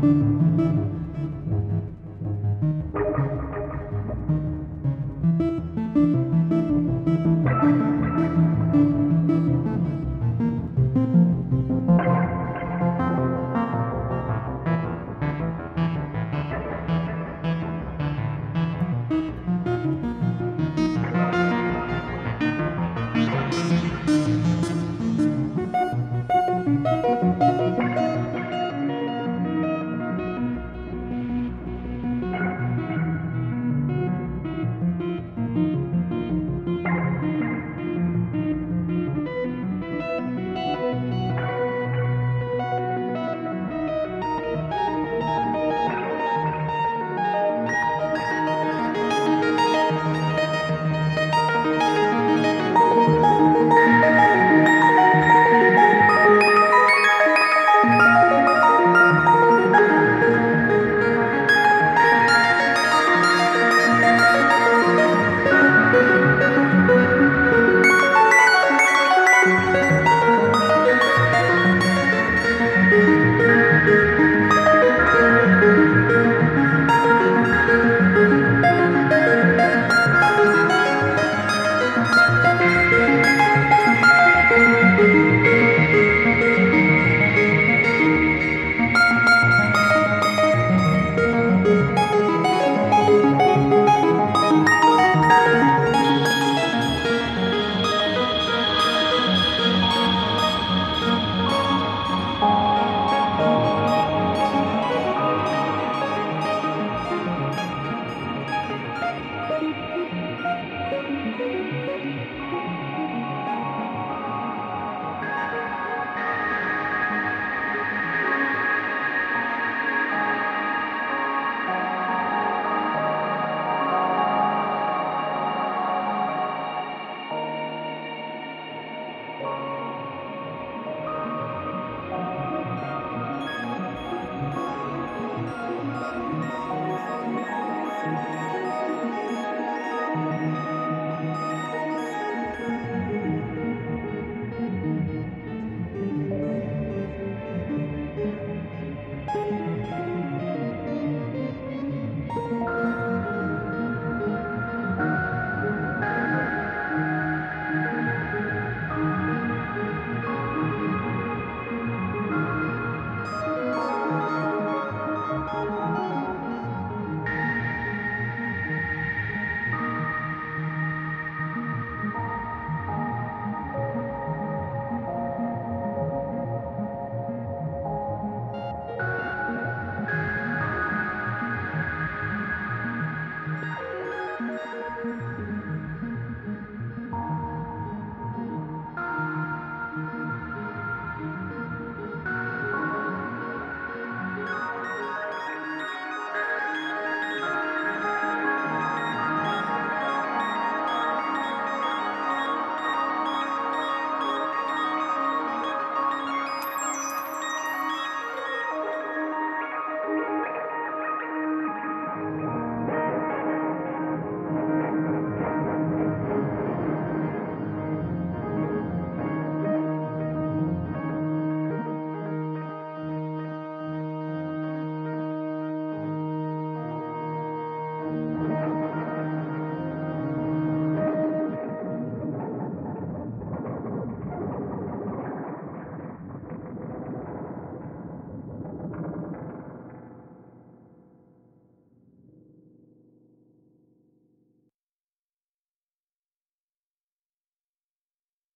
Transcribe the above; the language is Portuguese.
Música